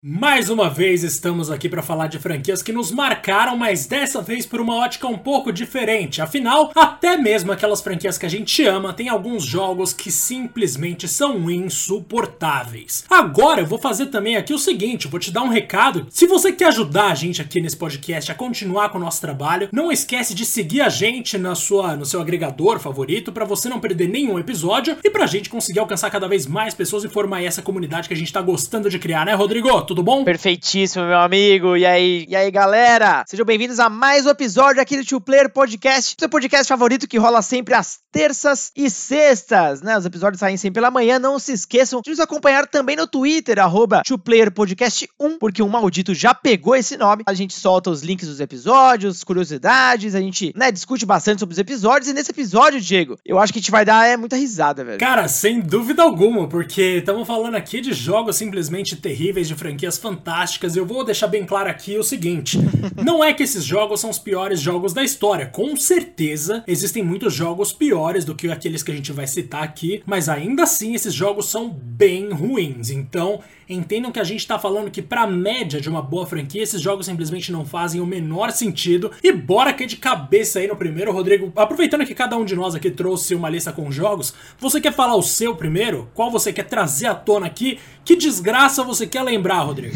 Mais uma vez estamos aqui para falar de franquias que nos marcaram, mas dessa vez por uma ótica um pouco diferente. Afinal, até mesmo aquelas franquias que a gente ama têm alguns jogos que simplesmente são insuportáveis. Agora eu vou fazer também aqui o seguinte, vou te dar um recado. Se você quer ajudar a gente aqui nesse podcast a continuar com o nosso trabalho, não esquece de seguir a gente na sua no seu agregador favorito para você não perder nenhum episódio e pra gente conseguir alcançar cada vez mais pessoas e formar essa comunidade que a gente tá gostando de criar, né, Rodrigo? Tudo bom? Perfeitíssimo, meu amigo. E aí, e aí, galera? Sejam bem-vindos a mais um episódio aqui do Two Player Podcast, seu podcast favorito que rola sempre às terças e sextas, né? Os episódios saem sempre pela manhã. Não se esqueçam de nos acompanhar também no Twitter, arroba Podcast 1, porque um maldito já pegou esse nome. A gente solta os links dos episódios, curiosidades, a gente, né, discute bastante sobre os episódios. E nesse episódio, Diego, eu acho que a gente vai dar é, muita risada, velho. Cara, sem dúvida alguma, porque estamos falando aqui de jogos simplesmente terríveis de franquia franquias fantásticas. Eu vou deixar bem claro aqui o seguinte: não é que esses jogos são os piores jogos da história. Com certeza existem muitos jogos piores do que aqueles que a gente vai citar aqui, mas ainda assim esses jogos são bem ruins. Então, entendam que a gente tá falando que pra média de uma boa franquia, esses jogos simplesmente não fazem o menor sentido. E bora que de cabeça aí no primeiro, Rodrigo, aproveitando que cada um de nós aqui trouxe uma lista com jogos, você quer falar o seu primeiro? Qual você quer trazer à tona aqui? Que desgraça você quer lembrar, Rodrigo?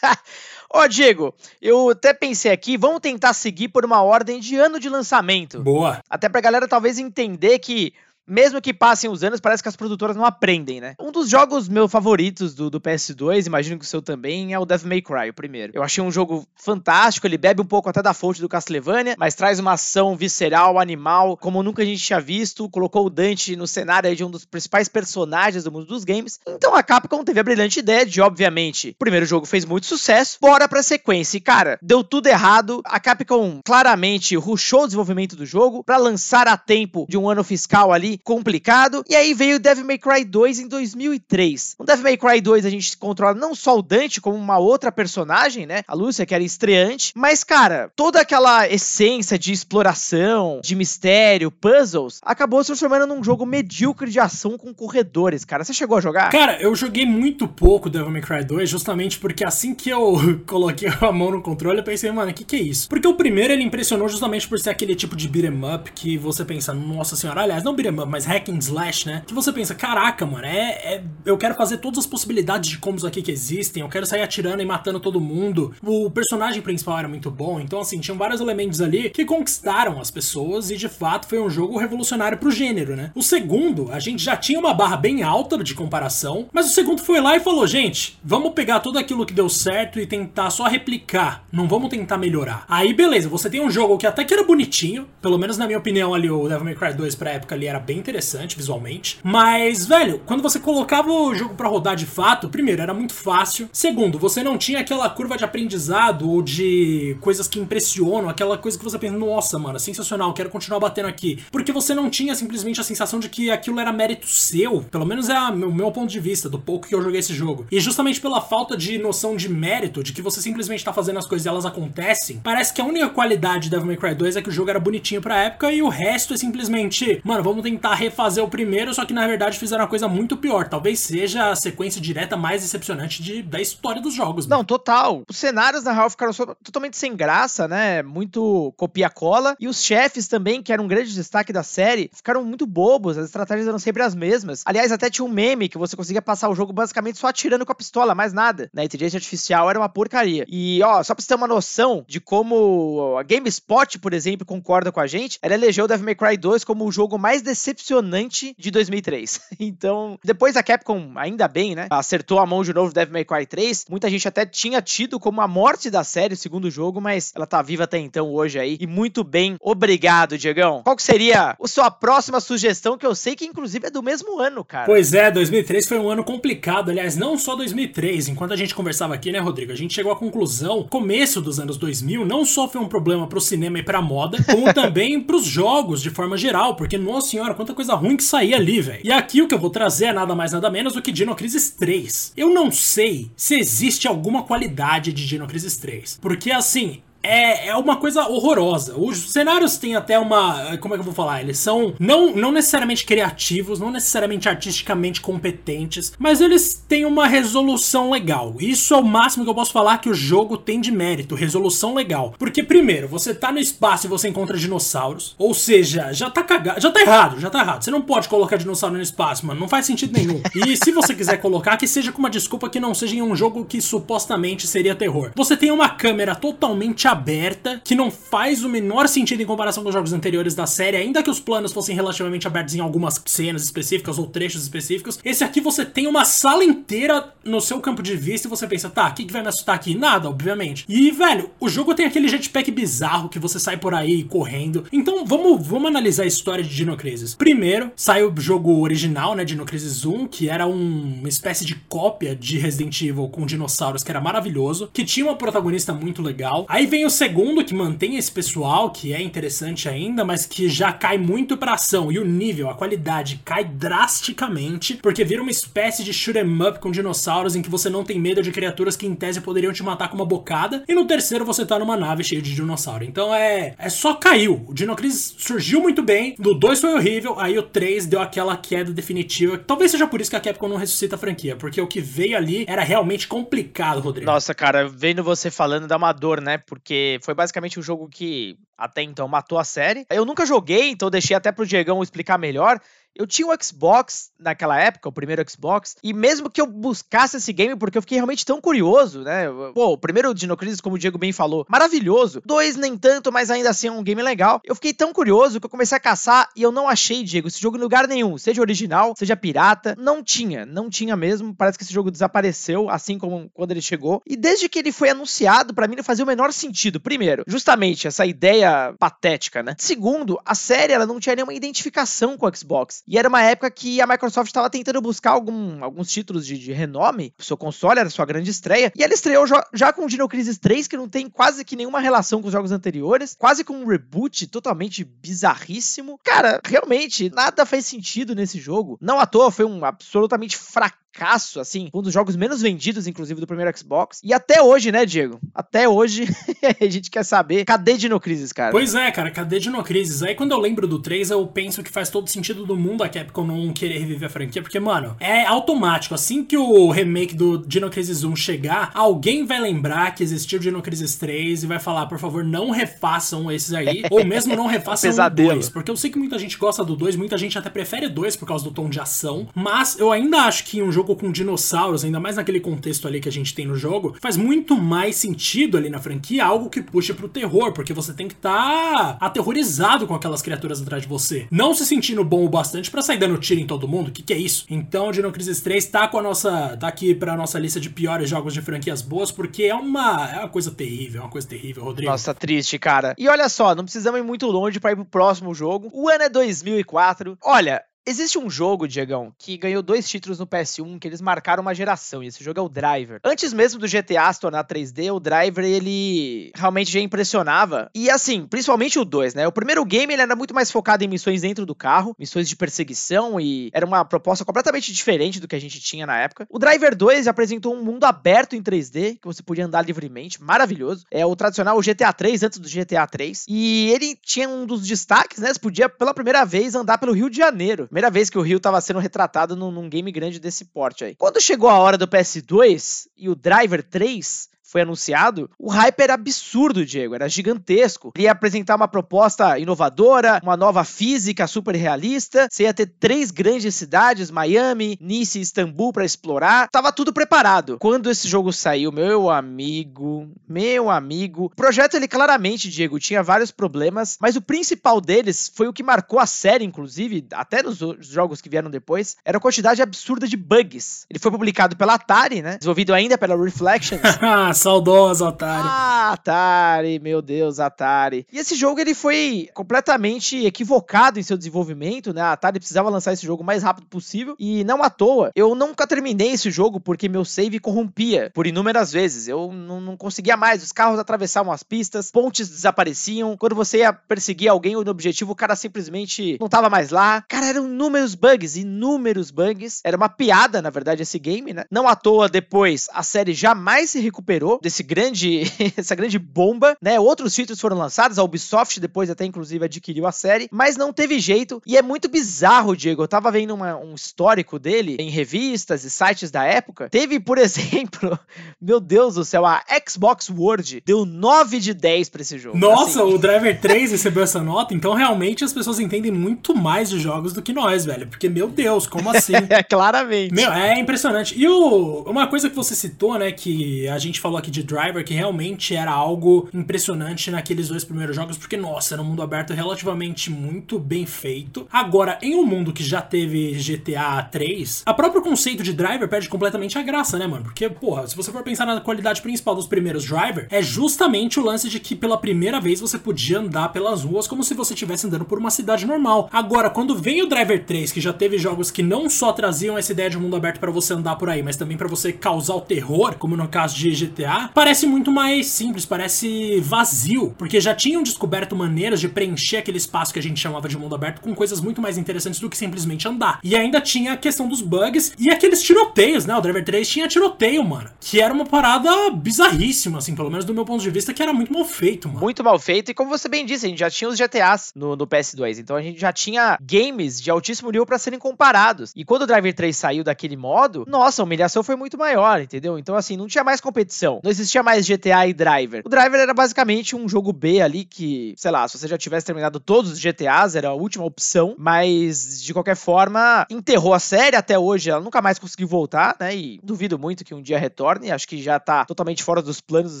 Ó, oh, Diego, eu até pensei aqui, vamos tentar seguir por uma ordem de ano de lançamento. Boa. Até pra galera talvez entender que mesmo que passem os anos, parece que as produtoras não aprendem, né? Um dos jogos meus favoritos do, do, PS2, imagino que o seu também, é o Devil May Cry, o primeiro. Eu achei um jogo fantástico, ele bebe um pouco até da fonte do Castlevania, mas traz uma ação visceral, animal, como nunca a gente tinha visto, colocou o Dante no cenário de um dos principais personagens do mundo dos games. Então a Capcom teve a brilhante ideia de, obviamente, o primeiro jogo fez muito sucesso, bora pra sequência. E, cara, deu tudo errado, a Capcom claramente rushou o desenvolvimento do jogo para lançar a tempo de um ano fiscal ali, complicado. E aí veio Devil May Cry 2 em 2003. No Devil May Cry 2 a gente controla não só o Dante, como uma outra personagem, né? A Lúcia, que era estreante. Mas, cara, toda aquela essência de exploração, de mistério, puzzles, acabou se transformando num jogo medíocre de ação com corredores, cara. Você chegou a jogar? Cara, eu joguei muito pouco Devil May Cry 2, justamente porque assim que eu coloquei a mão no controle, eu pensei, mano, o que, que é isso? Porque o primeiro ele impressionou justamente por ser aquele tipo de beat'em up que você pensa, nossa senhora, aliás, não beat'em up, mas hack and slash, né? Que você pensa, caraca, mano, é, é, eu quero fazer todas as possibilidades de combos aqui que existem, eu quero sair atirando e matando todo mundo. O personagem principal era muito bom, então assim, tinham vários elementos ali que conquistaram as pessoas e de fato foi um jogo revolucionário pro gênero, né? O segundo, a gente já tinha uma barra bem alta de comparação, mas o segundo foi lá e falou, gente, vamos pegar tudo aquilo que deu certo e tentar só replicar, não vamos tentar melhorar. Aí beleza, você tem um jogo que até que era bonitinho, pelo menos na minha opinião ali o Devil May Cry 2 pra época ali era bem interessante visualmente. Mas, velho, quando você colocava o jogo para rodar de fato, primeiro, era muito fácil. Segundo, você não tinha aquela curva de aprendizado ou de coisas que impressionam, aquela coisa que você pensa, nossa, mano, sensacional, quero continuar batendo aqui. Porque você não tinha simplesmente a sensação de que aquilo era mérito seu. Pelo menos é o meu ponto de vista, do pouco que eu joguei esse jogo. E justamente pela falta de noção de mérito, de que você simplesmente tá fazendo as coisas e elas acontecem, parece que a única qualidade de Devil May Cry 2 é que o jogo era bonitinho pra época e o resto é simplesmente, mano, vamos tentar refazer o primeiro, só que na verdade fizeram uma coisa muito pior. Talvez seja a sequência direta mais decepcionante de, da história dos jogos. Não, total. Os cenários, na real, ficaram totalmente sem graça, né? Muito copia-cola. E os chefes também, que eram um grande destaque da série, ficaram muito bobos. As estratégias eram sempre as mesmas. Aliás, até tinha um meme que você conseguia passar o jogo basicamente só atirando com a pistola, mais nada. Na inteligência artificial era uma porcaria. E, ó, só pra você ter uma noção de como a GameSpot, por exemplo, concorda com a gente, ela elegeu Devil May Cry 2 como o jogo mais decepcionante de 2003. Então, depois a Capcom, ainda bem, né, acertou a mão de novo Devil May Cry 3. Muita gente até tinha tido como a morte da série o segundo jogo, mas ela tá viva até então hoje aí. E muito bem, obrigado, Diegão. Qual que seria a sua próxima sugestão, que eu sei que inclusive é do mesmo ano, cara? Pois é, 2003 foi um ano complicado. Aliás, não só 2003. Enquanto a gente conversava aqui, né, Rodrigo, a gente chegou à conclusão, começo dos anos 2000 não só foi um problema pro cinema e pra moda, como também pros jogos de forma geral, porque, nossa senhora, quanta coisa ruim que saía ali, velho. E aqui o que eu vou trazer é nada mais nada menos do que Dino Crisis 3. Eu não sei se existe alguma qualidade de Dino Crisis 3, porque assim, é, é uma coisa horrorosa. Os cenários têm até uma. Como é que eu vou falar? Eles são não, não necessariamente criativos, não necessariamente artisticamente competentes, mas eles têm uma resolução legal. Isso é o máximo que eu posso falar que o jogo tem de mérito, resolução legal. Porque, primeiro, você tá no espaço e você encontra dinossauros, ou seja, já tá cagado, já tá errado, já tá errado. Você não pode colocar dinossauro no espaço, mano, não faz sentido nenhum. E se você quiser colocar, que seja com uma desculpa que não seja em um jogo que supostamente seria terror. Você tem uma câmera totalmente aberta, que não faz o menor sentido em comparação com os jogos anteriores da série, ainda que os planos fossem relativamente abertos em algumas cenas específicas ou trechos específicos. Esse aqui você tem uma sala inteira no seu campo de vista e você pensa, tá, o que, que vai me assustar aqui? Nada, obviamente. E, velho, o jogo tem aquele jetpack bizarro que você sai por aí correndo. Então, vamos, vamos analisar a história de Dino Crisis. Primeiro, sai o jogo original, né, Dino Crisis 1, que era um, uma espécie de cópia de Resident Evil com dinossauros, que era maravilhoso, que tinha uma protagonista muito legal. Aí vem o segundo, que mantém esse pessoal, que é interessante ainda, mas que já cai muito pra ação. E o nível, a qualidade cai drasticamente, porque vira uma espécie de shoot 'em up com dinossauros em que você não tem medo de criaturas que em tese poderiam te matar com uma bocada. E no terceiro você tá numa nave cheia de dinossauro. Então é, é só caiu. O Dino Crisis surgiu muito bem, no 2 foi horrível, aí o 3 deu aquela queda definitiva. Talvez seja por isso que a Capcom não ressuscita a franquia, porque o que veio ali era realmente complicado, Rodrigo. Nossa, cara, vendo você falando dá uma dor, né? Porque foi basicamente um jogo que até então matou a série. Eu nunca joguei, então deixei até pro Diegão explicar melhor. Eu tinha o Xbox naquela época, o primeiro Xbox, e mesmo que eu buscasse esse game, porque eu fiquei realmente tão curioso, né? Pô, o primeiro Dino Crisis, como o Diego bem falou, maravilhoso. Dois, nem tanto, mas ainda assim é um game legal. Eu fiquei tão curioso que eu comecei a caçar e eu não achei, Diego, esse jogo em lugar nenhum, seja original, seja pirata. Não tinha, não tinha mesmo. Parece que esse jogo desapareceu, assim como quando ele chegou. E desde que ele foi anunciado, para mim não fazia o menor sentido. Primeiro, justamente essa ideia patética, né? Segundo, a série ela não tinha nenhuma identificação com o Xbox. E era uma época que a Microsoft estava tentando buscar algum, alguns títulos de, de renome. O seu console era sua grande estreia. E ela estreou já, já com o Dino Crisis 3, que não tem quase que nenhuma relação com os jogos anteriores. Quase com um reboot totalmente bizarríssimo. Cara, realmente, nada faz sentido nesse jogo. Não à toa, foi um absolutamente fracasso fracasso, assim, um dos jogos menos vendidos, inclusive, do primeiro Xbox. E até hoje, né, Diego? Até hoje a gente quer saber, cadê Dino Crisis, cara? Pois é, cara, cadê Dino Crisis? Aí quando eu lembro do 3, eu penso que faz todo sentido do mundo a Capcom não querer reviver a franquia, porque, mano, é automático. Assim que o remake do Dino Crisis 1 chegar, alguém vai lembrar que existiu o Dino Crisis 3 e vai falar, por favor, não refaçam esses aí, ou mesmo não refaçam o 2. Porque eu sei que muita gente gosta do 2, muita gente até prefere o 2 por causa do tom de ação, mas eu ainda acho que um jogo com dinossauros, ainda mais naquele contexto ali que a gente tem no jogo, faz muito mais sentido ali na franquia algo que puxe pro terror, porque você tem que estar tá aterrorizado com aquelas criaturas atrás de você. Não se sentindo bom o bastante para sair dando tiro em todo mundo, o que, que é isso? Então, Dino Crisis 3 tá com a nossa. tá aqui pra nossa lista de piores jogos de franquias boas, porque é uma, é uma coisa terrível, é uma coisa terrível, Rodrigo. Nossa, triste, cara. E olha só, não precisamos ir muito longe para ir pro próximo jogo. O ano é 2004. Olha, Existe um jogo, Diegão, que ganhou dois títulos no PS1, que eles marcaram uma geração, e esse jogo é o Driver. Antes mesmo do GTA se tornar 3D, o Driver, ele realmente já impressionava. E assim, principalmente o 2, né? O primeiro game, ele era muito mais focado em missões dentro do carro, missões de perseguição, e era uma proposta completamente diferente do que a gente tinha na época. O Driver 2 apresentou um mundo aberto em 3D, que você podia andar livremente, maravilhoso. É o tradicional GTA 3, antes do GTA 3. E ele tinha um dos destaques, né? Você podia, pela primeira vez, andar pelo Rio de Janeiro primeira vez que o Rio estava sendo retratado num, num game grande desse porte aí. Quando chegou a hora do PS2 e o Driver 3, foi anunciado, o hype era absurdo, Diego, era gigantesco. Ele ia apresentar uma proposta inovadora, uma nova física super realista. Você ia ter três grandes cidades, Miami, Nice e Istambul, para explorar. Tava tudo preparado. Quando esse jogo saiu, meu amigo, meu amigo, o projeto ele claramente, Diego, tinha vários problemas, mas o principal deles foi o que marcou a série, inclusive, até nos jogos que vieram depois, era a quantidade absurda de bugs. Ele foi publicado pela Atari, né? Desenvolvido ainda pela Reflections. saudosa Atari. Ah, Atari, meu Deus, Atari. E esse jogo ele foi completamente equivocado em seu desenvolvimento, né? A Atari precisava lançar esse jogo o mais rápido possível e não à toa. Eu nunca terminei esse jogo porque meu save corrompia por inúmeras vezes. Eu não, conseguia mais. Os carros atravessavam as pistas, pontes desapareciam. Quando você ia perseguir alguém no objetivo, o cara simplesmente não tava mais lá. Cara, eram inúmeros bugs, inúmeros bugs. Era uma piada, na verdade, esse game, né? Não à toa depois a série jamais se recuperou aproveitou desse grande, essa grande bomba, né? Outros títulos foram lançados, a Ubisoft depois até inclusive adquiriu a série, mas não teve jeito e é muito bizarro, Diego. Eu tava vendo uma, um histórico dele em revistas e sites da época. Teve, por exemplo, meu Deus do céu, a Xbox World deu 9 de 10 pra esse jogo. Nossa, assim. o Driver 3 recebeu essa nota, então realmente as pessoas entendem muito mais de jogos do que nós, velho. Porque, meu Deus, como assim? é, claramente. Meu, é impressionante. E o, uma coisa que você citou, né, que a gente falou aqui de Driver, que realmente era algo impressionante naqueles dois primeiros jogos, porque, nossa, era um mundo aberto relativamente muito bem feito. Agora, em um mundo que já teve GTA 3, a próprio conceito de Driver perde completamente a graça, né, mano? Porque, porra, se você for pensar na qualidade principal dos primeiros Driver, é justamente o lance de que pela primeira vez você podia andar pelas ruas como se você estivesse andando por uma cidade normal. Agora, quando vem o Driver 3, que já teve jogos que não só traziam essa ideia de mundo aberto para você andar por aí, mas também para você causar o terror, como no caso de GTA, parece muito mais simples, parece vazio, porque já tinham descoberto maneiras de preencher aquele espaço que a gente chamava de mundo aberto com coisas muito mais interessantes do que simplesmente andar. E ainda tinha a questão dos bugs e aqueles tiroteios, né? O Driver 3 tinha tiroteio, mano, que era uma parada bizarríssima, assim, pelo menos do meu ponto de vista, que era muito mal feito, mano. Muito mal feito, e como você bem disse, a gente já tinha os GTAs no, no PS2, então a gente já tinha games de altíssimo nível para serem comparados. E quando o Driver 3 saiu daquele modo, nossa, a humilhação foi muito maior, entendeu? Então, assim, não tinha mais competição. Não existia mais GTA e Driver. O Driver era basicamente um jogo B ali que, sei lá, se você já tivesse terminado todos os GTAs, era a última opção, mas de qualquer forma, enterrou a série até hoje, ela nunca mais conseguiu voltar, né? E duvido muito que um dia retorne, acho que já tá totalmente fora dos planos dos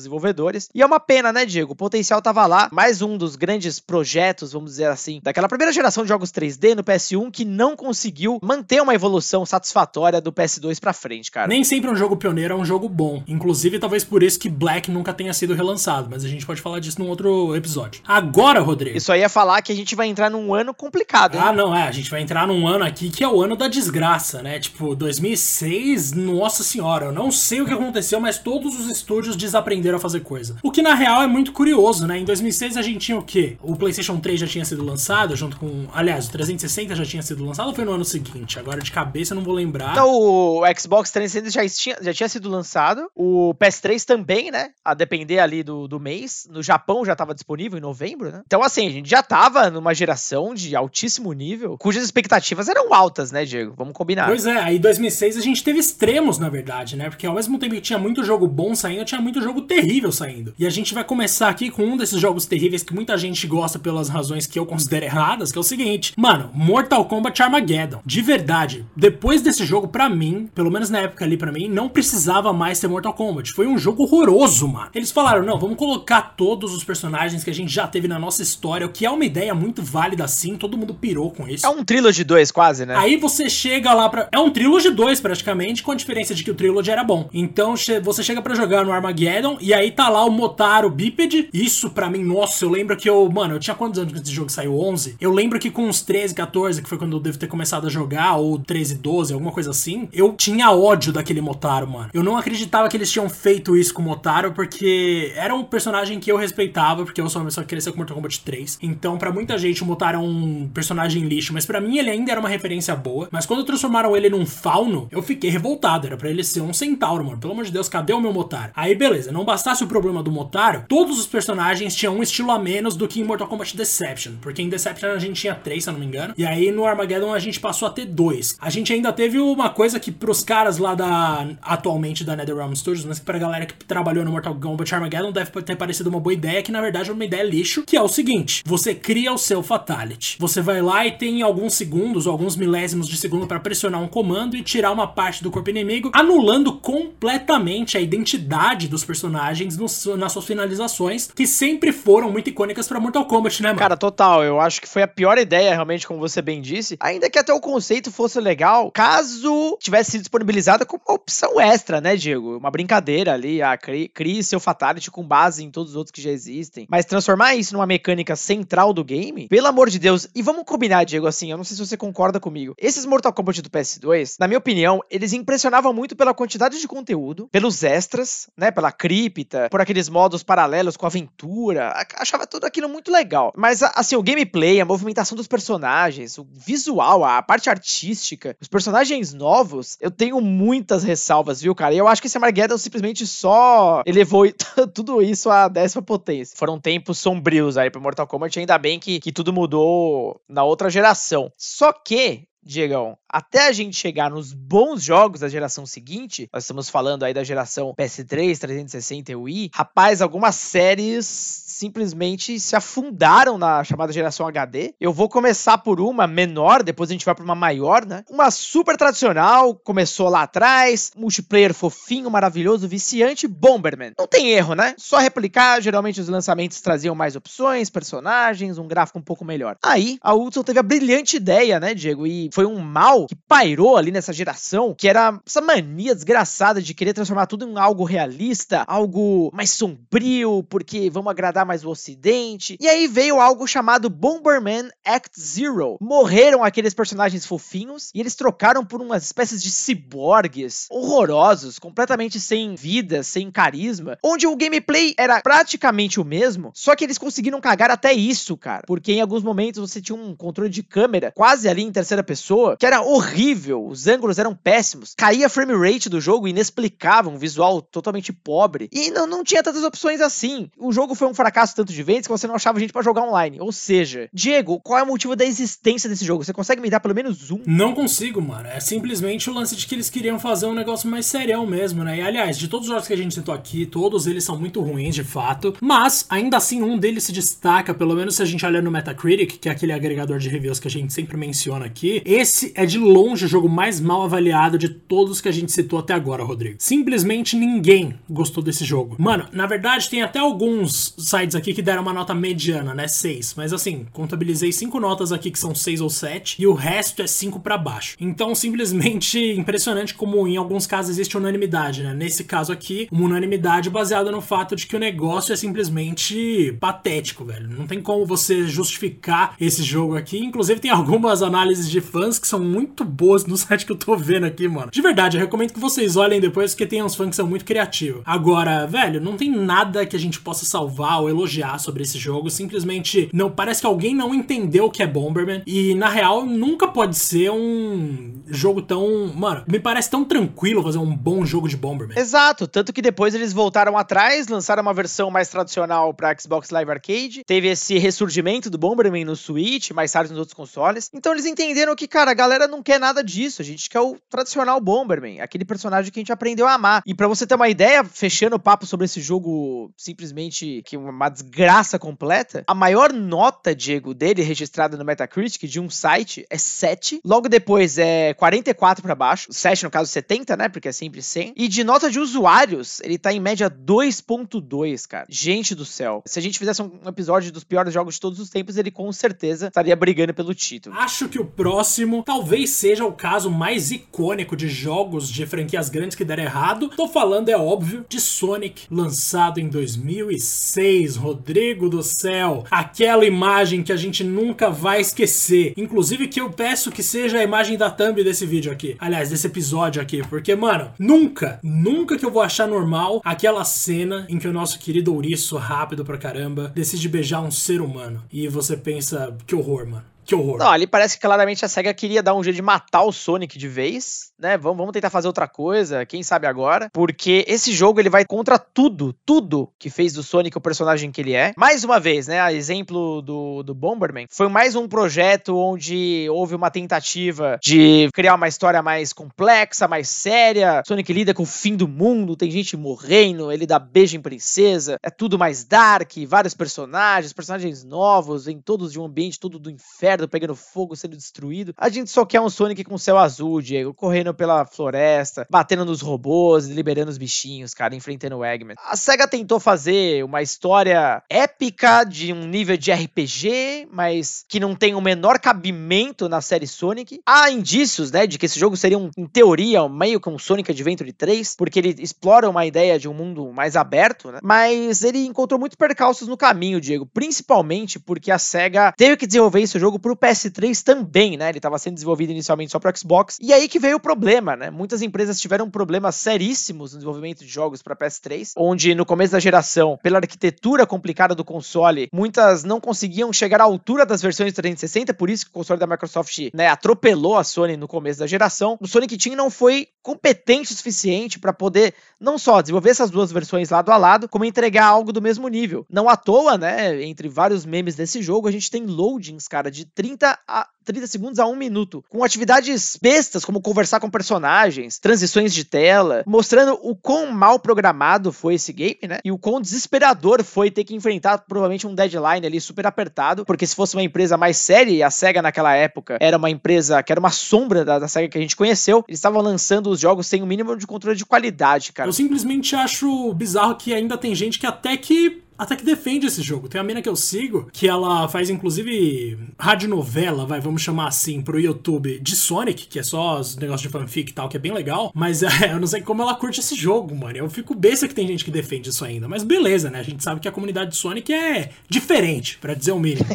desenvolvedores. E é uma pena, né, Diego? O potencial tava lá, mais um dos grandes projetos, vamos dizer assim, daquela primeira geração de jogos 3D no PS1 que não conseguiu manter uma evolução satisfatória do PS2 pra frente, cara. Nem sempre um jogo pioneiro é um jogo bom. Inclusive, talvez por isso que Black nunca tenha sido relançado, mas a gente pode falar disso num outro episódio. Agora, Rodrigo. Isso aí ia falar que a gente vai entrar num ano complicado, hein? Ah, não, é. A gente vai entrar num ano aqui que é o ano da desgraça, né? Tipo, 2006, nossa senhora, eu não sei o que aconteceu, mas todos os estúdios desaprenderam a fazer coisa. O que na real é muito curioso, né? Em 2006 a gente tinha o quê? O PlayStation 3 já tinha sido lançado, junto com. Aliás, o 360 já tinha sido lançado ou foi no ano seguinte? Agora de cabeça eu não vou lembrar. Então, o Xbox 360 já tinha, já tinha sido lançado. O PS3 também, né? A depender ali do, do mês. No Japão já estava disponível em novembro, né? Então, assim, a gente já tava numa geração de altíssimo nível, cujas expectativas eram altas, né, Diego? Vamos combinar. Pois é, aí em 2006 a gente teve extremos, na verdade, né? Porque ao mesmo tempo que tinha muito jogo bom saindo, tinha muito jogo terrível saindo. E a gente vai começar aqui com um desses jogos terríveis que muita gente gosta pelas razões que eu considero erradas, que é o seguinte. Mano, Mortal Kombat Armageddon. De verdade, depois desse jogo, para mim, pelo menos na época ali para mim, não precisava mais ter Mortal Kombat. Foi um jogo horroroso, mano. Eles falaram, não, vamos colocar todos os personagens que a gente já teve na nossa história, o que é uma ideia muito válida sim, todo mundo pirou com isso. É um Trilogy 2 quase, né? Aí você chega lá pra... É um Trilogy 2 praticamente, com a diferença de que o Trilogy era bom. Então você chega para jogar no Armageddon e aí tá lá o Motaro Biped. Isso para mim, nossa, eu lembro que eu... Mano, eu tinha quantos anos que esse jogo saiu? 11? Eu lembro que com uns 13, 14, que foi quando eu devo ter começado a jogar, ou 13, 12, alguma coisa assim, eu tinha ódio daquele Motaro, mano. Eu não acreditava que eles tinham feito isso com o Motaro, porque era um personagem que eu respeitava, porque eu sou uma pessoa que cresceu com Mortal Kombat 3. Então, para muita gente, o Motaro é um personagem lixo, mas para mim ele ainda era uma referência boa. Mas quando transformaram ele num fauno, eu fiquei revoltado. Era para ele ser um centauro, mano. Pelo amor de Deus, cadê o meu Motaro? Aí, beleza, não bastasse o problema do Motaro, todos os personagens tinham um estilo a menos do que em Mortal Kombat Deception. Porque em Deception a gente tinha três, se eu não me engano. E aí no Armageddon a gente passou a ter dois. A gente ainda teve uma coisa que pros caras lá da. atualmente da NetherRealm Studios, mas que pra galera que trabalhou no Mortal Kombat Armageddon deve ter parecido uma boa ideia, que na verdade é uma ideia lixo, que é o seguinte: você cria o seu Fatality. Você vai lá e tem alguns segundos, ou alguns milésimos de segundo para pressionar um comando e tirar uma parte do corpo inimigo, anulando completamente a identidade dos personagens no, nas suas finalizações, que sempre foram muito icônicas para Mortal Kombat, né, mano? Cara, total. Eu acho que foi a pior ideia, realmente, como você bem disse. Ainda que até o conceito fosse legal, caso tivesse sido disponibilizada como uma opção extra, né, Diego? Uma brincadeira ali, a crie, crie seu Fatality com base em todos os outros que já existem. Mas transformar isso numa mecânica central do game, pelo amor de Deus. E vamos combinar, Diego, assim, eu não sei se você concorda comigo. Esses Mortal Kombat do PS2, na minha opinião, eles impressionavam muito pela quantidade de conteúdo, pelos extras, né, pela cripta, por aqueles modos paralelos com aventura. Achava tudo aquilo muito legal. Mas, assim, o gameplay, a movimentação dos personagens, o visual, a parte artística, os personagens novos, eu tenho muitas ressalvas, viu, cara? E eu acho que esse Armageddon simplesmente só elevou tudo isso à décima potência. Foram tempos sombrios aí pro Mortal Kombat, ainda bem que, que tudo mudou na outra geração. Só que Diegão, até a gente chegar nos bons jogos da geração seguinte, nós estamos falando aí da geração PS3, 360 e Wii, rapaz, algumas séries simplesmente se afundaram na chamada geração HD. Eu vou começar por uma menor, depois a gente vai para uma maior, né? Uma super tradicional, começou lá atrás, multiplayer fofinho, maravilhoso, viciante, Bomberman. Não tem erro, né? Só replicar, geralmente os lançamentos traziam mais opções, personagens, um gráfico um pouco melhor. Aí, a Hudson teve a brilhante ideia, né, Diego? E foi um mal que pairou ali nessa geração, que era essa mania desgraçada de querer transformar tudo em algo realista, algo mais sombrio, porque vamos agradar mais o Ocidente. E aí veio algo chamado Bomberman Act Zero. Morreram aqueles personagens fofinhos e eles trocaram por umas espécies de ciborgues horrorosos, completamente sem vida, sem carisma, onde o gameplay era praticamente o mesmo, só que eles conseguiram cagar até isso, cara. Porque em alguns momentos você tinha um controle de câmera quase ali em terceira pessoa, que era horrível, os ângulos eram péssimos, caía a frame rate do jogo inexplicável, um visual totalmente pobre, e não, não tinha tantas opções assim. O jogo foi um fracasso fracasso tanto de vendas que você não achava gente para jogar online. Ou seja, Diego, qual é o motivo da existência desse jogo? Você consegue me dar pelo menos um? Não consigo, mano. É simplesmente o lance de que eles queriam fazer um negócio mais serião mesmo, né? E aliás, de todos os jogos que a gente citou aqui, todos eles são muito ruins de fato, mas ainda assim um deles se destaca, pelo menos se a gente olhar no Metacritic, que é aquele agregador de reviews que a gente sempre menciona aqui. Esse é de longe o jogo mais mal avaliado de todos que a gente citou até agora, Rodrigo. Simplesmente ninguém gostou desse jogo. Mano, na verdade tem até alguns sites aqui que deram uma nota mediana, né? 6. Mas assim, contabilizei cinco notas aqui que são 6 ou 7 e o resto é 5 para baixo. Então, simplesmente impressionante como em alguns casos existe unanimidade, né? Nesse caso aqui, uma unanimidade baseada no fato de que o negócio é simplesmente patético, velho. Não tem como você justificar esse jogo aqui. Inclusive, tem algumas análises de fãs que são muito boas no site que eu tô vendo aqui, mano. De verdade, eu recomendo que vocês olhem depois, porque tem uns fãs que são muito criativos. Agora, velho, não tem nada que a gente possa salvar ou elogiar sobre esse jogo. Simplesmente não parece que alguém não entendeu o que é Bomberman e na real nunca pode ser um jogo tão, mano, me parece tão tranquilo fazer um bom jogo de Bomberman. Exato, tanto que depois eles voltaram atrás, lançaram uma versão mais tradicional para Xbox Live Arcade, teve esse ressurgimento do Bomberman no Switch, mais tarde nos outros consoles. Então eles entenderam que, cara, a galera não quer nada disso, a gente quer o tradicional Bomberman, aquele personagem que a gente aprendeu a amar. E para você ter uma ideia, fechando o papo sobre esse jogo simplesmente que uma desgraça completa, a maior nota, Diego, dele registrada no Metacritic de um site é 7. Logo depois é 44 para baixo. 7 no caso 70, né? Porque é sempre 100. E de nota de usuários, ele tá em média 2.2, cara. Gente do céu. Se a gente fizesse um episódio dos piores jogos de todos os tempos, ele com certeza estaria brigando pelo título. Acho que o próximo talvez seja o caso mais icônico de jogos de franquias grandes que deram errado. Tô falando, é óbvio, de Sonic, lançado em 2006, Rodrigo do céu, aquela imagem que a gente nunca vai esquecer. Inclusive que eu peço que seja a imagem da thumb desse vídeo aqui. Aliás, desse episódio aqui, porque mano, nunca, nunca que eu vou achar normal aquela cena em que o nosso querido ouriço rápido pra caramba decide beijar um ser humano. E você pensa, que horror, mano. Que horror. Não, ali parece que claramente a SEGA queria dar um jeito de matar o Sonic de vez, né? Vamos, vamos tentar fazer outra coisa, quem sabe agora. Porque esse jogo ele vai contra tudo, tudo que fez do Sonic o personagem que ele é. Mais uma vez, né? Exemplo do, do Bomberman, foi mais um projeto onde houve uma tentativa de criar uma história mais complexa, mais séria. Sonic lida com o fim do mundo, tem gente morrendo, ele dá beijo em princesa, é tudo mais dark, vários personagens, personagens novos, em todos de um ambiente todo do inferno pegando fogo, sendo destruído. A gente só quer um Sonic com céu azul, Diego, correndo pela floresta, batendo nos robôs, liberando os bichinhos, cara, enfrentando o Eggman. A SEGA tentou fazer uma história épica de um nível de RPG, mas que não tem o menor cabimento na série Sonic. Há indícios, né, de que esse jogo seria, um, em teoria, meio que um Sonic Adventure 3, porque ele explora uma ideia de um mundo mais aberto, né? Mas ele encontrou muitos percalços no caminho, Diego, principalmente porque a SEGA teve que desenvolver esse jogo pro PS3 também, né? Ele estava sendo desenvolvido inicialmente só pro Xbox. E aí que veio o problema, né? Muitas empresas tiveram problemas seríssimos no desenvolvimento de jogos para PS3, onde no começo da geração, pela arquitetura complicada do console, muitas não conseguiam chegar à altura das versões 360, por isso que o console da Microsoft, né, atropelou a Sony no começo da geração. O Sonic Team não foi competente o suficiente para poder não só desenvolver essas duas versões lado a lado, como entregar algo do mesmo nível. Não à toa, né, entre vários memes desse jogo, a gente tem loadings, cara, de 30 a 30 segundos a 1 minuto, com atividades bestas, como conversar com personagens, transições de tela, mostrando o quão mal programado foi esse game, né? E o quão desesperador foi ter que enfrentar provavelmente um deadline ali super apertado, porque se fosse uma empresa mais séria, e a SEGA naquela época era uma empresa que era uma sombra da, da SEGA que a gente conheceu, eles estavam lançando os jogos sem o mínimo de controle de qualidade, cara. Eu simplesmente acho bizarro que ainda tem gente que até que até que defende esse jogo. Tem uma mina que eu sigo, que ela faz inclusive radionovela, vai, vamos chamar assim, pro YouTube de Sonic, que é só os negócios de fanfic e tal, que é bem legal. Mas é, eu não sei como ela curte esse jogo, mano. Eu fico besta que tem gente que defende isso ainda. Mas beleza, né? A gente sabe que a comunidade de Sonic é diferente, para dizer o mínimo.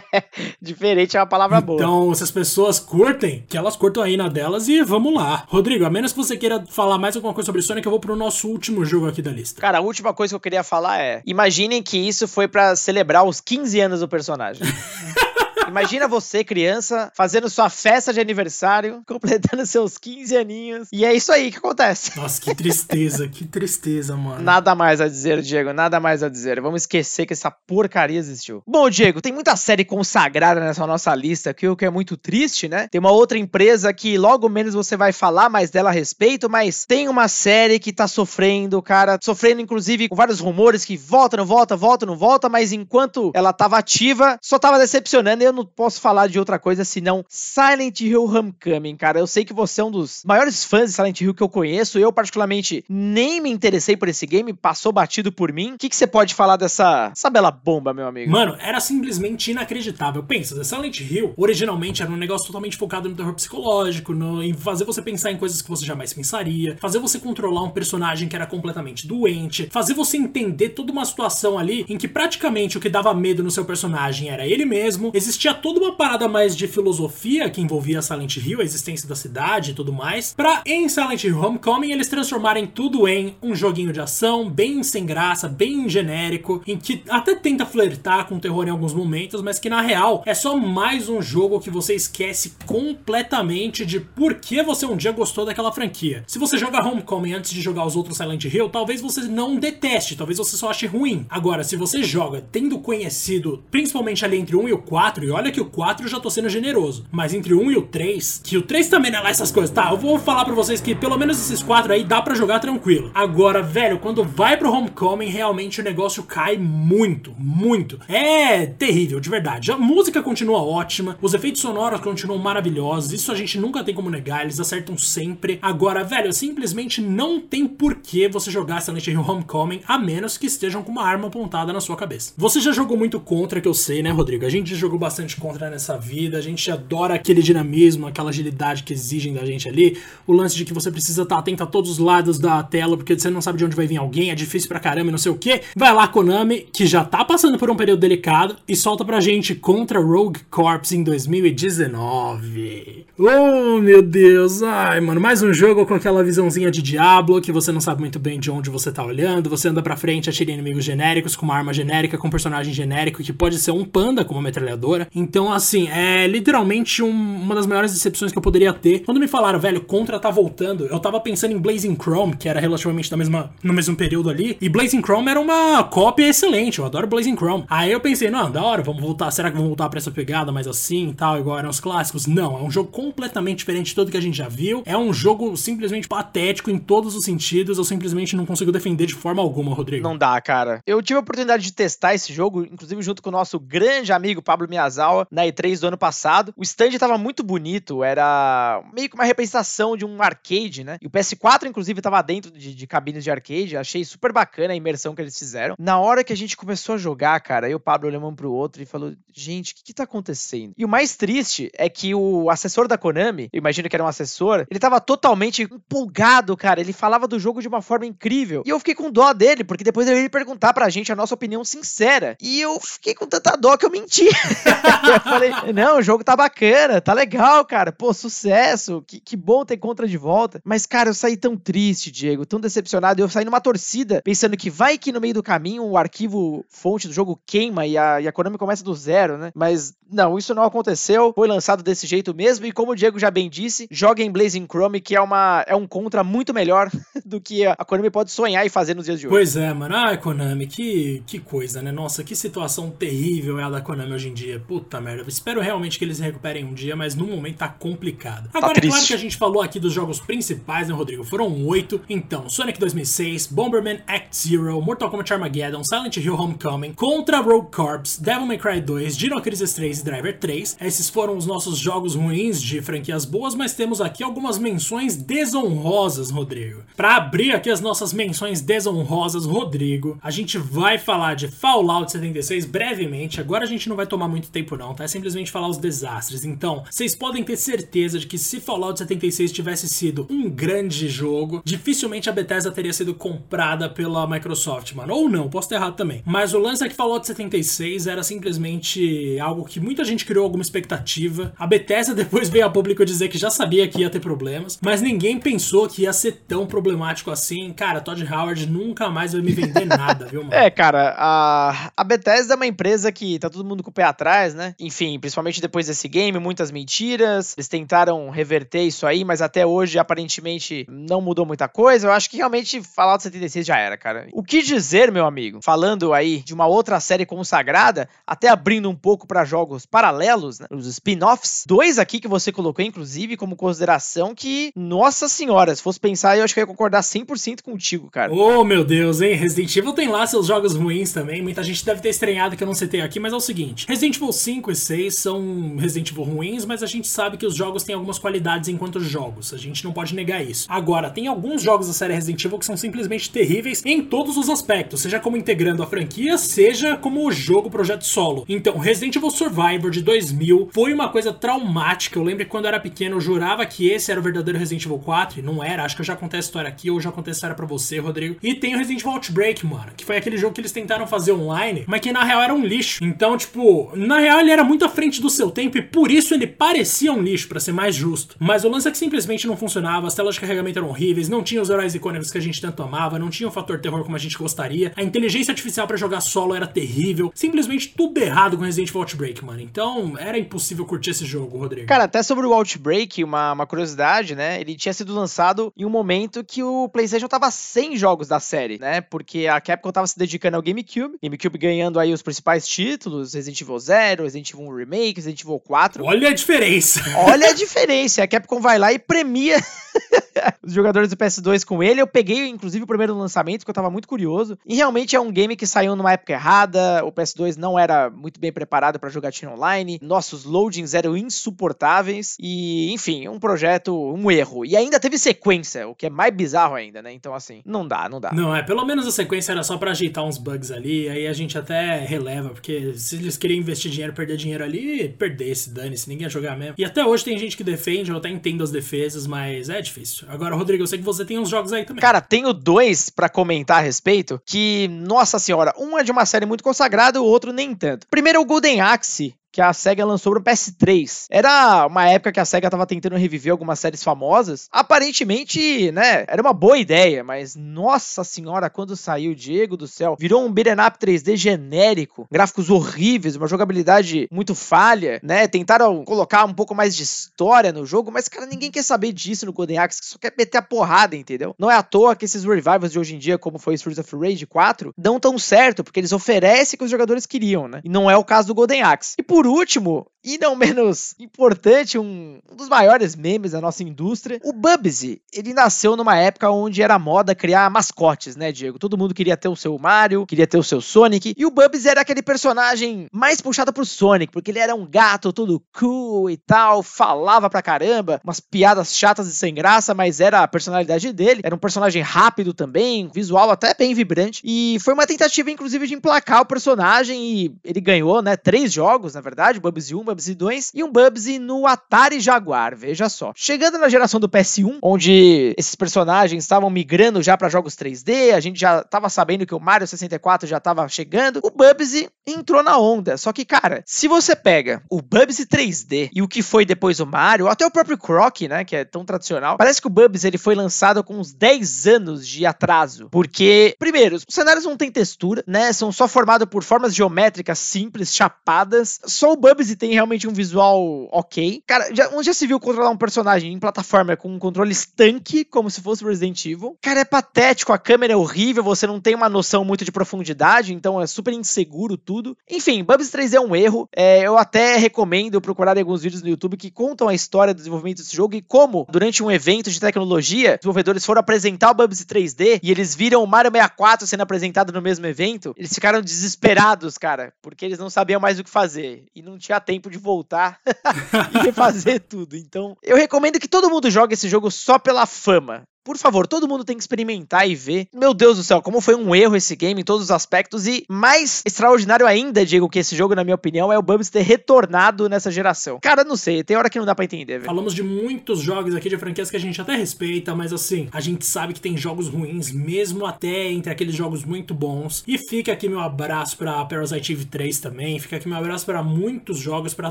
diferente é uma palavra boa. Então, se as pessoas curtem, que elas curtam aí na delas e vamos lá. Rodrigo, a menos que você queira falar mais alguma coisa sobre Sonic, eu vou pro nosso último jogo aqui da lista. Cara, a última coisa que eu queria falar é: imagina imaginem que isso foi para celebrar os 15 anos do personagem. Imagina você, criança, fazendo sua festa de aniversário, completando seus 15 aninhos. E é isso aí que acontece. Nossa, que tristeza, que tristeza, mano. Nada mais a dizer, Diego, nada mais a dizer. Vamos esquecer que essa porcaria existiu. Bom, Diego, tem muita série consagrada nessa nossa lista aqui, o que é muito triste, né? Tem uma outra empresa que logo menos você vai falar mais dela a respeito, mas tem uma série que tá sofrendo, cara, sofrendo inclusive com vários rumores que volta, não volta, volta, não volta, mas enquanto ela tava ativa, só tava decepcionando e eu não posso falar de outra coisa senão Silent Hill Homecoming, cara. Eu sei que você é um dos maiores fãs de Silent Hill que eu conheço. Eu, particularmente, nem me interessei por esse game, passou batido por mim. O que, que você pode falar dessa essa bela bomba, meu amigo? Mano, era simplesmente inacreditável. Pensa, Silent Hill originalmente era um negócio totalmente focado no terror psicológico, no, em fazer você pensar em coisas que você jamais pensaria, fazer você controlar um personagem que era completamente doente, fazer você entender toda uma situação ali em que praticamente o que dava medo no seu personagem era ele mesmo, existia tinha toda uma parada mais de filosofia que envolvia Silent Hill, a existência da cidade e tudo mais, pra em Silent Hill Homecoming eles transformarem tudo em um joguinho de ação bem sem graça, bem genérico, em que até tenta flertar com terror em alguns momentos, mas que na real é só mais um jogo que você esquece completamente de por que você um dia gostou daquela franquia. Se você joga Homecoming antes de jogar os outros Silent Hill, talvez você não deteste, talvez você só ache ruim. Agora, se você joga tendo conhecido, principalmente ali entre 1 e o 4, e olha que o 4 eu já tô sendo generoso. Mas entre o 1 e o 3, que o 3 também não é lá essas coisas. Tá, eu vou falar pra vocês que pelo menos esses 4 aí dá para jogar tranquilo. Agora, velho, quando vai pro Homecoming, realmente o negócio cai muito, muito. É terrível, de verdade. A música continua ótima, os efeitos sonoros continuam maravilhosos, isso a gente nunca tem como negar, eles acertam sempre. Agora, velho, simplesmente não tem porquê você jogar Silent Hill Homecoming a menos que estejam com uma arma apontada na sua cabeça. Você já jogou muito contra, que eu sei, né, Rodrigo? A gente jogou bastante bastante contra nessa vida. A gente adora aquele dinamismo, aquela agilidade que exigem da gente ali. O lance de que você precisa estar atento a todos os lados da tela, porque você não sabe de onde vai vir alguém, é difícil pra caramba e não sei o que. Vai lá, Konami, que já tá passando por um período delicado, e solta pra gente contra Rogue Corps em 2019. Oh, meu Deus. Ai, mano, mais um jogo com aquela visãozinha de Diablo, que você não sabe muito bem de onde você tá olhando. Você anda pra frente, atira inimigos genéricos, com uma arma genérica, com um personagem genérico, que pode ser um panda com uma metralhadora. Então, assim, é literalmente um, uma das maiores decepções que eu poderia ter. Quando me falaram, velho, Contra tá voltando, eu tava pensando em Blazing Chrome, que era relativamente da mesma, no mesmo período ali. E Blazing Chrome era uma cópia excelente, eu adoro Blazing Chrome. Aí eu pensei, não, da hora, vamos voltar. Será que vamos voltar pra essa pegada mais assim e tal, igual eram os clássicos? Não, é um jogo completamente diferente de tudo que a gente já viu. É um jogo simplesmente patético em todos os sentidos. Eu simplesmente não consigo defender de forma alguma, Rodrigo. Não dá, cara. Eu tive a oportunidade de testar esse jogo, inclusive junto com o nosso grande amigo Pablo Miyazaki na E3 do ano passado. O stand tava muito bonito, era meio que uma representação de um arcade, né? E o PS4, inclusive, tava dentro de, de cabines de arcade. Achei super bacana a imersão que eles fizeram. Na hora que a gente começou a jogar, cara, eu e o Pablo olhamos um pro outro e falou: gente, o que, que tá acontecendo? E o mais triste é que o assessor da Konami, eu imagino que era um assessor, ele tava totalmente empolgado, cara. Ele falava do jogo de uma forma incrível. E eu fiquei com dó dele, porque depois ele ia perguntar pra gente a nossa opinião sincera. E eu fiquei com tanta dó que eu menti. eu falei, não, o jogo tá bacana, tá legal, cara. Pô, sucesso, que, que bom ter contra de volta. Mas, cara, eu saí tão triste, Diego, tão decepcionado. Eu saí numa torcida, pensando que vai que no meio do caminho o arquivo fonte do jogo queima e a, e a Konami começa do zero, né? Mas não, isso não aconteceu. Foi lançado desse jeito mesmo. E como o Diego já bem disse, joga em Blazing Chrome, que é, uma, é um contra muito melhor do que a Konami pode sonhar e fazer nos dias de hoje. Pois é, mano. Ah, Konami, que, que coisa, né? Nossa, que situação terrível é a da Konami hoje em dia. Puta merda. Espero realmente que eles recuperem um dia, mas no momento tá complicado. Agora, tá é claro que a gente falou aqui dos jogos principais, né, Rodrigo? Foram oito. Então, Sonic 2006, Bomberman Act Zero, Mortal Kombat Armageddon, Silent Hill Homecoming, Contra Rogue Corps, Devil May Cry 2, Dino Crisis 3 e Driver 3. Esses foram os nossos jogos ruins de franquias boas, mas temos aqui algumas menções desonrosas, Rodrigo. Para abrir aqui as nossas menções desonrosas, Rodrigo, a gente vai falar de Fallout 76 brevemente. Agora a gente não vai tomar muito tempo não, tá? É simplesmente falar os desastres. Então, vocês podem ter certeza de que se Fallout 76 tivesse sido um grande jogo, dificilmente a Bethesda teria sido comprada pela Microsoft, mano. Ou não, posso ter errado também. Mas o lance é que Fallout 76 era simplesmente algo que muita gente criou alguma expectativa. A Bethesda depois veio a público dizer que já sabia que ia ter problemas, mas ninguém pensou que ia ser tão problemático assim. Cara, Todd Howard nunca mais vai me vender nada, viu, mano? É, cara, a, a Bethesda é uma empresa que tá todo mundo com o pé atrás, né? Enfim, principalmente depois desse game, muitas mentiras. Eles tentaram reverter isso aí, mas até hoje aparentemente não mudou muita coisa. Eu acho que realmente Fallout 76 já era, cara. O que dizer, meu amigo? Falando aí de uma outra série consagrada, até abrindo um pouco para jogos paralelos, né? Os spin-offs. Dois aqui que você colocou, inclusive, como consideração que, nossa senhora, se fosse pensar, eu acho que ia concordar 100% contigo, cara. Oh, meu Deus, hein? Resident Evil tem lá seus jogos ruins também. Muita gente deve ter estranhado que eu não citei aqui, mas é o seguinte: Resident Evil 5 e 6 são Resident Evil ruins, mas a gente sabe que os jogos têm algumas qualidades enquanto jogos. A gente não pode negar isso. Agora, tem alguns jogos da série Resident Evil que são simplesmente terríveis em todos os aspectos, seja como integrando a franquia, seja como o jogo projeto solo. Então, Resident Evil Survivor de 2000 foi uma coisa traumática. Eu lembro que quando eu era pequeno eu jurava que esse era o verdadeiro Resident Evil 4 e não era. Acho que eu já contei a história aqui ou já contei a história pra você, Rodrigo. E tem o Resident Evil Outbreak, mano, que foi aquele jogo que eles tentaram fazer online, mas que na real era um lixo. Então, tipo, na real ele era muito à frente do seu tempo e por isso ele parecia um lixo, para ser mais justo. Mas o lance é que simplesmente não funcionava, as telas de carregamento eram horríveis, não tinha os heróis icônicos que a gente tanto amava, não tinha o fator terror como a gente gostaria, a inteligência artificial para jogar solo era terrível, simplesmente tudo errado com Resident Evil Outbreak, mano. Então era impossível curtir esse jogo, Rodrigo. Cara, até sobre o Outbreak, uma, uma curiosidade, né? Ele tinha sido lançado em um momento que o PlayStation tava sem jogos da série, né? Porque a Capcom tava se dedicando ao GameCube, GameCube ganhando aí os principais títulos, Resident Evil 0, Resident Evil Remake, Resident Evil 4. Olha a diferença! Olha a diferença! A Capcom vai lá e premia os jogadores do PS2 com ele. Eu peguei, inclusive, o primeiro lançamento, que eu tava muito curioso. E realmente é um game que saiu numa época errada. O PS2 não era muito bem preparado para jogatina online. Nossos loadings eram insuportáveis. E, enfim, um projeto, um erro. E ainda teve sequência, o que é mais bizarro ainda, né? Então, assim, não dá, não dá. Não, é, pelo menos a sequência era só para ajeitar uns bugs ali. Aí a gente até releva, porque se eles queriam investir dinheiro, perder dinheiro ali, perdesse, dane-se, ninguém ia jogar mesmo. E até hoje tem gente que defende, eu até entendo as defesas, mas é difícil. Agora, Rodrigo, eu sei que você tem uns jogos aí também. Cara, tenho dois para comentar a respeito que, nossa senhora, um é de uma série muito consagrada, o outro nem tanto. Primeiro é o Golden Axe, que a SEGA lançou no PS3. Era uma época que a SEGA tava tentando reviver algumas séries famosas. Aparentemente, né, era uma boa ideia, mas nossa senhora, quando saiu, Diego do céu, virou um beat'em up 3D genérico, gráficos horríveis, uma jogabilidade muito falha, né? Tentaram colocar um pouco mais de história no jogo, mas cara, ninguém quer saber disso no Golden Axe, só quer meter a porrada, entendeu? Não é à toa que esses revivals de hoje em dia, como foi Streets of Rage 4, dão tão certo, porque eles oferecem o que os jogadores queriam, né? E não é o caso do Golden Axe. E por último, e não menos importante, um, um, dos maiores memes da nossa indústria, o Bubsy. Ele nasceu numa época onde era moda criar mascotes, né, Diego? Todo mundo queria ter o seu Mario, queria ter o seu Sonic, e o Bubsy era aquele personagem mais puxado pro Sonic, porque ele era um gato todo cool e tal, falava pra caramba, umas piadas chatas e sem graça, mas era a personalidade dele. Era um personagem rápido também, visual até bem vibrante, e foi uma tentativa, inclusive, de emplacar o personagem, e ele ganhou, né, três jogos, na verdade, Bubsy 1, Bubsy Bubsy 2 e um Bubsy no Atari Jaguar, veja só. Chegando na geração do PS1, onde esses personagens estavam migrando já para jogos 3D, a gente já tava sabendo que o Mario 64 já tava chegando, o Bubsy entrou na onda. Só que, cara, se você pega o Bubsy 3D e o que foi depois o Mario, até o próprio Croc, né, que é tão tradicional, parece que o Bubsy ele foi lançado com uns 10 anos de atraso, porque primeiro, os cenários não têm textura, né, são só formados por formas geométricas simples, chapadas. Só o Bubsy tem realmente um visual ok. Cara, já, onde já se viu controlar um personagem em plataforma com um controle estanque, como se fosse Resident Evil? Cara, é patético, a câmera é horrível, você não tem uma noção muito de profundidade, então é super inseguro tudo. Enfim, Bubsy 3D é um erro. É, eu até recomendo procurar alguns vídeos no YouTube que contam a história do desenvolvimento desse jogo e como, durante um evento de tecnologia, desenvolvedores foram apresentar o Bubsy 3D e eles viram o Mario 64 sendo apresentado no mesmo evento. Eles ficaram desesperados, cara, porque eles não sabiam mais o que fazer e não tinha tempo de voltar e refazer tudo. Então, eu recomendo que todo mundo jogue esse jogo só pela fama. Por favor, todo mundo tem que experimentar e ver. Meu Deus do céu, como foi um erro esse game em todos os aspectos. E mais extraordinário ainda, digo, que esse jogo, na minha opinião, é o Bubs ter retornado nessa geração. Cara, não sei, tem hora que não dá pra entender, velho. Falamos de muitos jogos aqui de franquias que a gente até respeita, mas assim, a gente sabe que tem jogos ruins, mesmo até entre aqueles jogos muito bons. E fica aqui meu abraço pra Parasite Eve 3 também. Fica aqui meu abraço para muitos jogos, para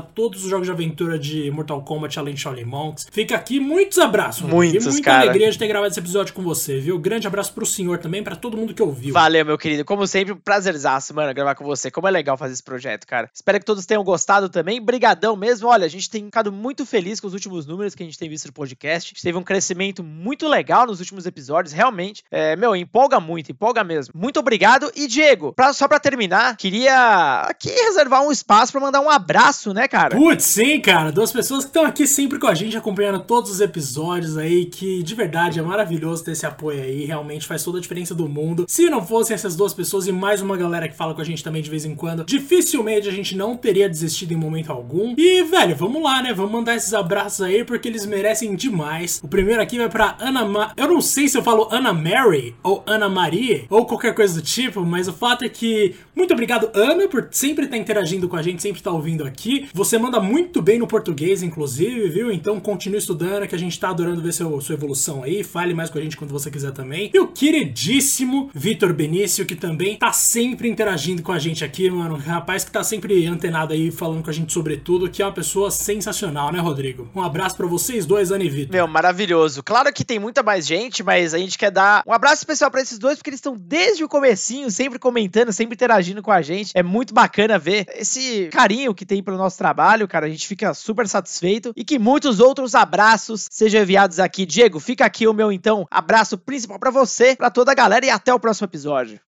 todos os jogos de aventura de Mortal Kombat além de Shaolin Monks. Fica aqui muitos abraços. Muitos, e muita cara. alegria de ter gravado esse episódio com você, viu? Grande abraço pro senhor também, pra todo mundo que ouviu. Valeu, meu querido. Como sempre, um prazerzaço, mano, gravar com você. Como é legal fazer esse projeto, cara. Espero que todos tenham gostado também. Brigadão mesmo. Olha, a gente tem ficado muito feliz com os últimos números que a gente tem visto no podcast. A gente teve um crescimento muito legal nos últimos episódios, realmente. É, meu, empolga muito, empolga mesmo. Muito obrigado. E, Diego, pra, só pra terminar, queria aqui reservar um espaço pra mandar um abraço, né, cara? Putz, sim, cara. Duas pessoas que estão aqui sempre com a gente, acompanhando todos os episódios aí, que de verdade é maravilhoso ter esse apoio aí. Realmente faz toda a diferença do mundo. Se não fossem essas duas pessoas e mais uma galera que fala com a gente também de vez em quando, dificilmente a gente não teria desistido em momento algum. E, velho, vamos lá, né? Vamos mandar esses abraços aí porque eles merecem demais. O primeiro aqui vai pra Ana Ma... Eu não sei se eu falo Ana Mary ou Ana Maria ou qualquer coisa do tipo, mas o fato é que muito obrigado, Ana, por sempre estar interagindo com a gente, sempre estar ouvindo aqui. Você manda muito bem no português, inclusive, viu? Então continue estudando, que a gente tá adorando ver seu, sua evolução aí. Fale mais com a gente quando você quiser também. E o queridíssimo Vitor Benício, que também tá sempre interagindo com a gente aqui, mano. Rapaz que tá sempre antenado aí, falando com a gente sobre tudo, que é uma pessoa sensacional, né, Rodrigo? Um abraço pra vocês dois, Ana e Vitor. Meu, maravilhoso. Claro que tem muita mais gente, mas a gente quer dar um abraço especial pra esses dois, porque eles estão desde o comecinho, sempre comentando, sempre interagindo com a gente. É muito bacana ver esse carinho que tem pelo nosso trabalho, cara. A gente fica super satisfeito e que muitos outros abraços sejam enviados aqui. Diego, fica aqui o meu, então, abraço principal pra você, pra toda a galera e até o próximo episódio.